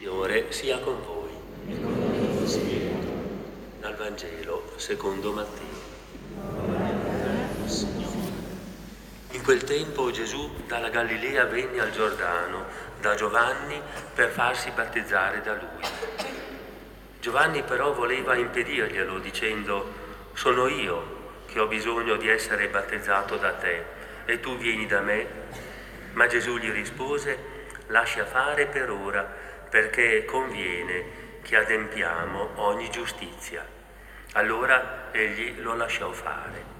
Signore sia con voi. Dal Vangelo secondo Matteo. In quel tempo Gesù dalla Galilea venne al Giordano da Giovanni per farsi battezzare da lui. Giovanni però voleva impedirglielo dicendo, sono io che ho bisogno di essere battezzato da te e tu vieni da me? Ma Gesù gli rispose, lascia fare per ora perché conviene che adempiamo ogni giustizia. Allora egli lo lasciò fare.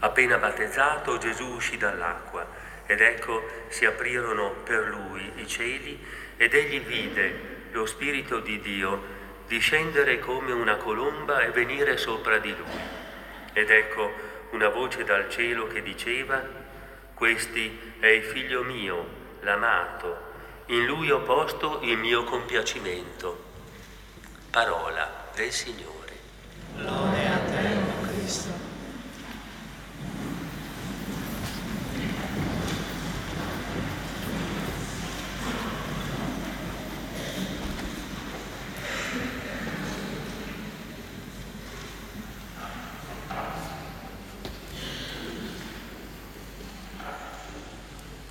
Appena battezzato Gesù uscì dall'acqua ed ecco si aprirono per lui i cieli ed egli vide lo Spirito di Dio discendere come una colomba e venire sopra di lui. Ed ecco una voce dal cielo che diceva, questi è il figlio mio, l'amato, in lui ho posto il mio compiacimento. Parola del Signore. Lode a te, Cristo.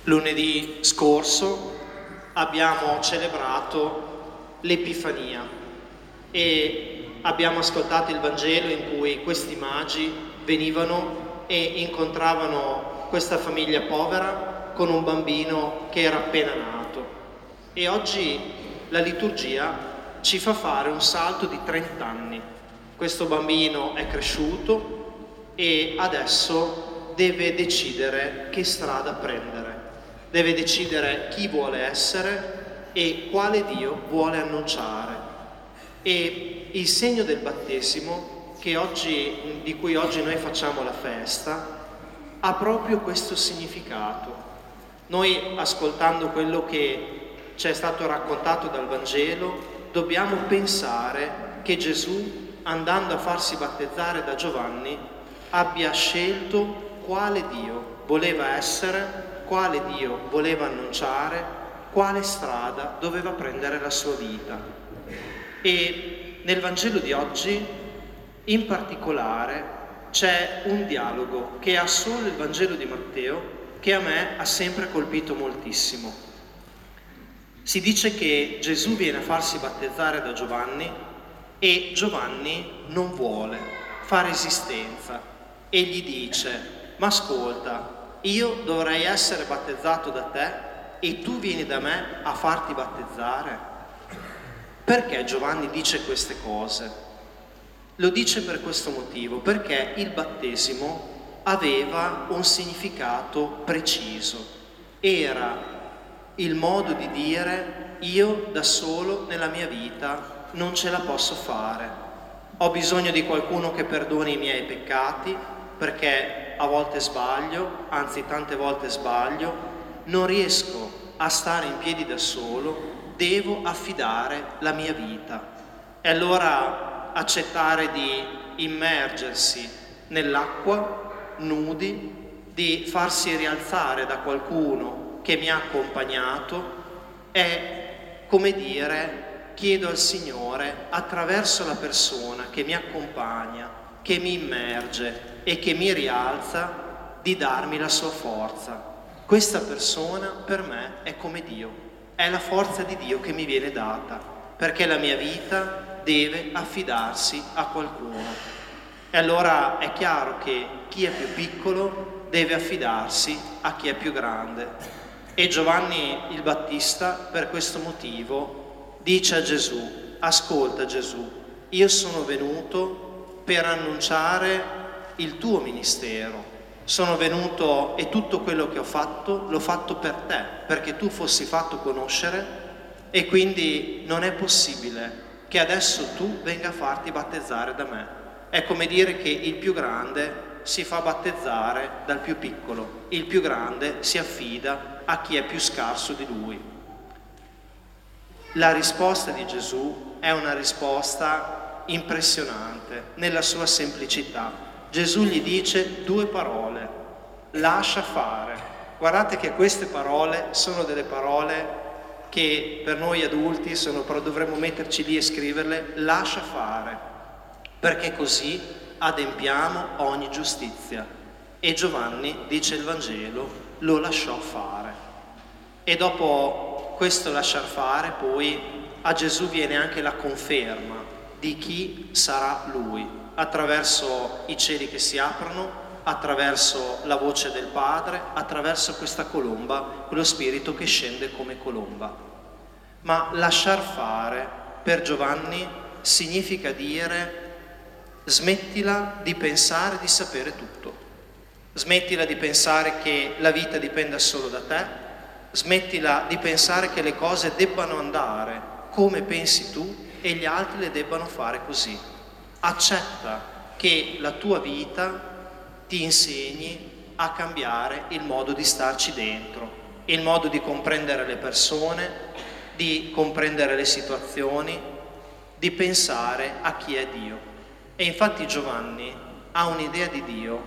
Lunedì scorso abbiamo celebrato l'Epifania e abbiamo ascoltato il Vangelo in cui questi magi venivano e incontravano questa famiglia povera con un bambino che era appena nato. E oggi la liturgia ci fa fare un salto di 30 anni. Questo bambino è cresciuto e adesso deve decidere che strada prendere deve decidere chi vuole essere e quale Dio vuole annunciare. E il segno del battesimo, oggi, di cui oggi noi facciamo la festa, ha proprio questo significato. Noi, ascoltando quello che ci è stato raccontato dal Vangelo, dobbiamo pensare che Gesù, andando a farsi battezzare da Giovanni, abbia scelto quale Dio voleva essere quale Dio voleva annunciare, quale strada doveva prendere la sua vita. E nel Vangelo di oggi, in particolare, c'è un dialogo che ha solo il Vangelo di Matteo che a me ha sempre colpito moltissimo. Si dice che Gesù viene a farsi battezzare da Giovanni e Giovanni non vuole, fa resistenza e gli dice, ma ascolta, io dovrei essere battezzato da te e tu vieni da me a farti battezzare? Perché Giovanni dice queste cose? Lo dice per questo motivo, perché il battesimo aveva un significato preciso. Era il modo di dire io da solo nella mia vita non ce la posso fare. Ho bisogno di qualcuno che perdoni i miei peccati perché a volte sbaglio, anzi tante volte sbaglio, non riesco a stare in piedi da solo, devo affidare la mia vita. E allora accettare di immergersi nell'acqua nudi, di farsi rialzare da qualcuno che mi ha accompagnato, è come dire chiedo al Signore attraverso la persona che mi accompagna, che mi immerge, e che mi rialza di darmi la sua forza. Questa persona per me è come Dio, è la forza di Dio che mi viene data, perché la mia vita deve affidarsi a qualcuno. E allora è chiaro che chi è più piccolo deve affidarsi a chi è più grande. E Giovanni il Battista per questo motivo dice a Gesù, ascolta Gesù, io sono venuto per annunciare il tuo ministero. Sono venuto e tutto quello che ho fatto l'ho fatto per te, perché tu fossi fatto conoscere e quindi non è possibile che adesso tu venga a farti battezzare da me. È come dire che il più grande si fa battezzare dal più piccolo, il più grande si affida a chi è più scarso di lui. La risposta di Gesù è una risposta impressionante nella sua semplicità. Gesù gli dice due parole, lascia fare. Guardate che queste parole sono delle parole che per noi adulti sono, però dovremmo metterci lì e scriverle, lascia fare, perché così adempiamo ogni giustizia. E Giovanni, dice il Vangelo, lo lasciò fare. E dopo questo lasciar fare, poi a Gesù viene anche la conferma di chi sarà lui, attraverso i cieli che si aprono, attraverso la voce del Padre, attraverso questa colomba, quello spirito che scende come colomba. Ma lasciar fare per Giovanni significa dire smettila di pensare di sapere tutto, smettila di pensare che la vita dipenda solo da te, smettila di pensare che le cose debbano andare come pensi tu e gli altri le debbano fare così. Accetta che la tua vita ti insegni a cambiare il modo di starci dentro, il modo di comprendere le persone, di comprendere le situazioni, di pensare a chi è Dio. E infatti Giovanni ha un'idea di Dio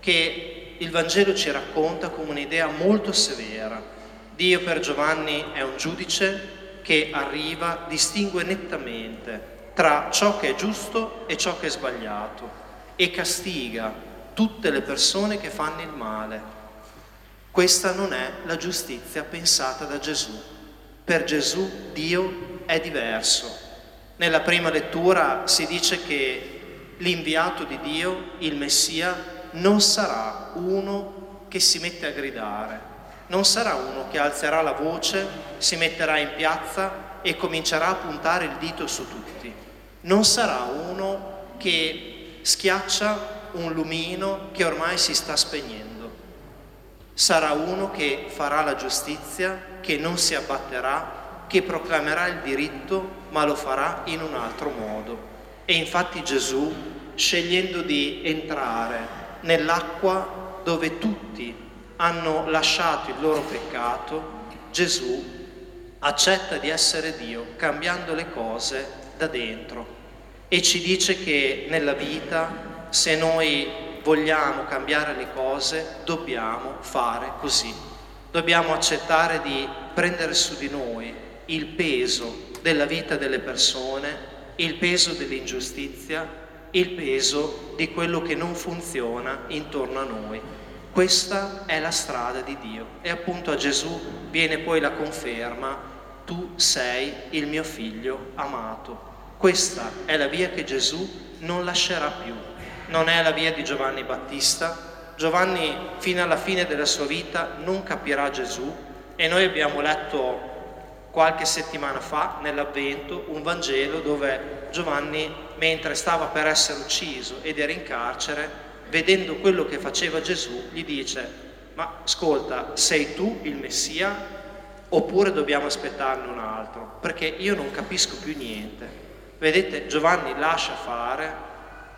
che il Vangelo ci racconta come un'idea molto severa. Dio per Giovanni è un giudice che arriva, distingue nettamente tra ciò che è giusto e ciò che è sbagliato e castiga tutte le persone che fanno il male. Questa non è la giustizia pensata da Gesù. Per Gesù Dio è diverso. Nella prima lettura si dice che l'inviato di Dio, il Messia, non sarà uno che si mette a gridare, non sarà uno che alzerà la voce, si metterà in piazza e comincerà a puntare il dito su tutti. Non sarà uno che schiaccia un lumino che ormai si sta spegnendo. Sarà uno che farà la giustizia, che non si abbatterà, che proclamerà il diritto, ma lo farà in un altro modo. E infatti Gesù, scegliendo di entrare nell'acqua dove tutti hanno lasciato il loro peccato, Gesù accetta di essere Dio, cambiando le cose da dentro. E ci dice che nella vita se noi vogliamo cambiare le cose, dobbiamo fare così. Dobbiamo accettare di prendere su di noi il peso della vita delle persone, il peso dell'ingiustizia, il peso di quello che non funziona intorno a noi. Questa è la strada di Dio e appunto a Gesù viene poi la conferma, tu sei il mio figlio amato. Questa è la via che Gesù non lascerà più non è la via di Giovanni Battista. Giovanni fino alla fine della sua vita non capirà Gesù e noi abbiamo letto qualche settimana fa nell'avvento un Vangelo dove Giovanni mentre stava per essere ucciso ed era in carcere, vedendo quello che faceva Gesù, gli dice ma ascolta, sei tu il Messia oppure dobbiamo aspettarne un altro? Perché io non capisco più niente. Vedete, Giovanni lascia fare,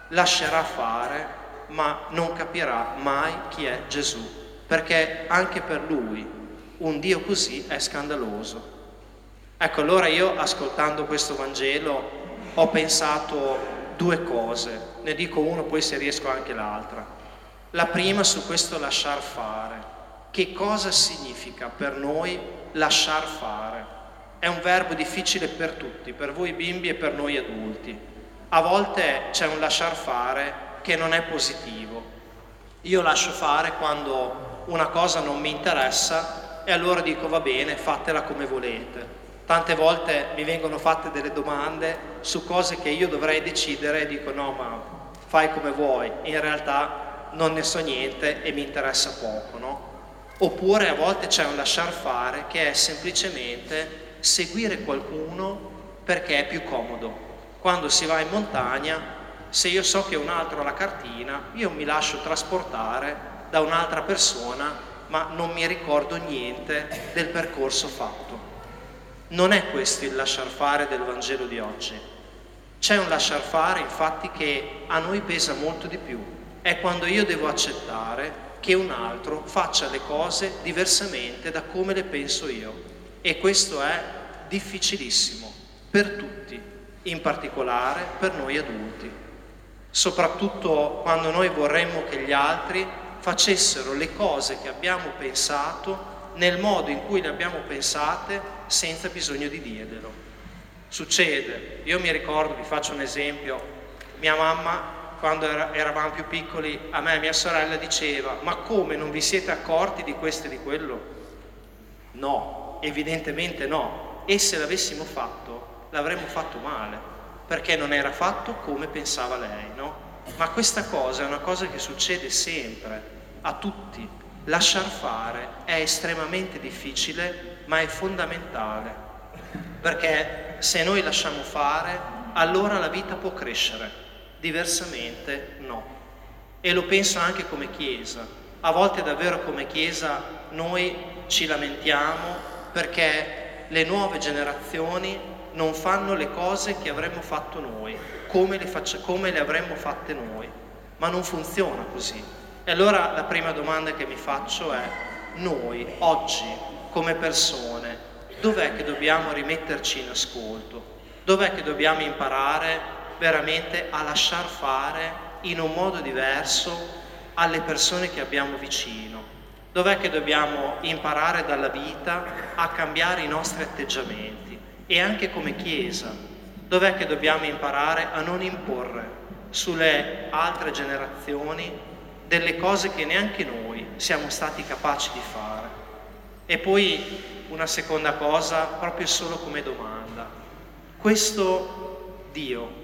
lascerà fare, ma non capirà mai chi è Gesù, perché anche per lui un Dio così è scandaloso. Ecco, allora io ascoltando questo Vangelo ho pensato due cose, ne dico uno, poi se riesco anche l'altra. La prima su questo lasciar fare. Che cosa significa per noi lasciar fare? È un verbo difficile per tutti, per voi bimbi e per noi adulti a volte c'è un lasciar fare che non è positivo. Io lascio fare quando una cosa non mi interessa e allora dico va bene, fatela come volete. Tante volte mi vengono fatte delle domande su cose che io dovrei decidere e dico no ma fai come vuoi, in realtà non ne so niente e mi interessa poco, no? Oppure a volte c'è un lasciar fare che è semplicemente seguire qualcuno perché è più comodo, quando si va in montagna, se io so che un altro ha la cartina, io mi lascio trasportare da un'altra persona, ma non mi ricordo niente del percorso fatto. Non è questo il lasciar fare del Vangelo di oggi. C'è un lasciar fare, infatti, che a noi pesa molto di più. È quando io devo accettare che un altro faccia le cose diversamente da come le penso io. E questo è difficilissimo per tutti in particolare per noi adulti, soprattutto quando noi vorremmo che gli altri facessero le cose che abbiamo pensato nel modo in cui le abbiamo pensate senza bisogno di dirglielo. Succede, io mi ricordo, vi faccio un esempio, mia mamma quando eravamo più piccoli a me e mia sorella diceva ma come non vi siete accorti di questo e di quello? No, evidentemente no. E se l'avessimo fatto l'avremmo fatto male, perché non era fatto come pensava lei, no? Ma questa cosa è una cosa che succede sempre, a tutti. Lasciar fare è estremamente difficile, ma è fondamentale, perché se noi lasciamo fare, allora la vita può crescere, diversamente no. E lo penso anche come Chiesa. A volte davvero come Chiesa noi ci lamentiamo perché le nuove generazioni non fanno le cose che avremmo fatto noi, come le, faccia, come le avremmo fatte noi, ma non funziona così. E allora la prima domanda che mi faccio è, noi oggi come persone, dov'è che dobbiamo rimetterci in ascolto? Dov'è che dobbiamo imparare veramente a lasciar fare in un modo diverso alle persone che abbiamo vicino? Dov'è che dobbiamo imparare dalla vita a cambiare i nostri atteggiamenti? E anche come Chiesa, dov'è che dobbiamo imparare a non imporre sulle altre generazioni delle cose che neanche noi siamo stati capaci di fare? E poi una seconda cosa, proprio solo come domanda. Questo Dio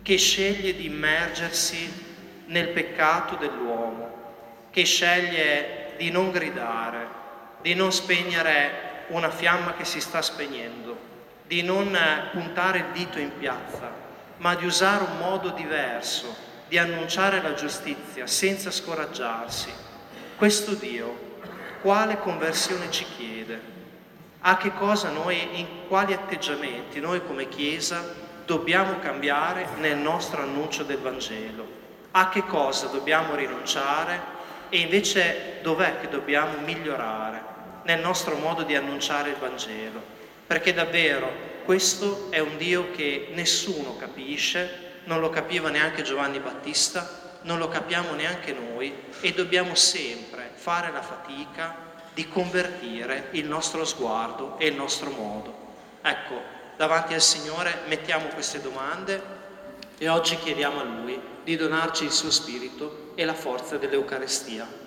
che sceglie di immergersi nel peccato dell'uomo, che sceglie di non gridare, di non spegnere una fiamma che si sta spegnendo, di non puntare il dito in piazza, ma di usare un modo diverso, di annunciare la giustizia senza scoraggiarsi. Questo Dio, quale conversione ci chiede? A che cosa noi, in quali atteggiamenti noi come Chiesa dobbiamo cambiare nel nostro annuncio del Vangelo? A che cosa dobbiamo rinunciare e invece dov'è che dobbiamo migliorare nel nostro modo di annunciare il Vangelo? perché davvero questo è un Dio che nessuno capisce, non lo capiva neanche Giovanni Battista, non lo capiamo neanche noi e dobbiamo sempre fare la fatica di convertire il nostro sguardo e il nostro modo. Ecco, davanti al Signore mettiamo queste domande e oggi chiediamo a Lui di donarci il suo spirito e la forza dell'Eucarestia.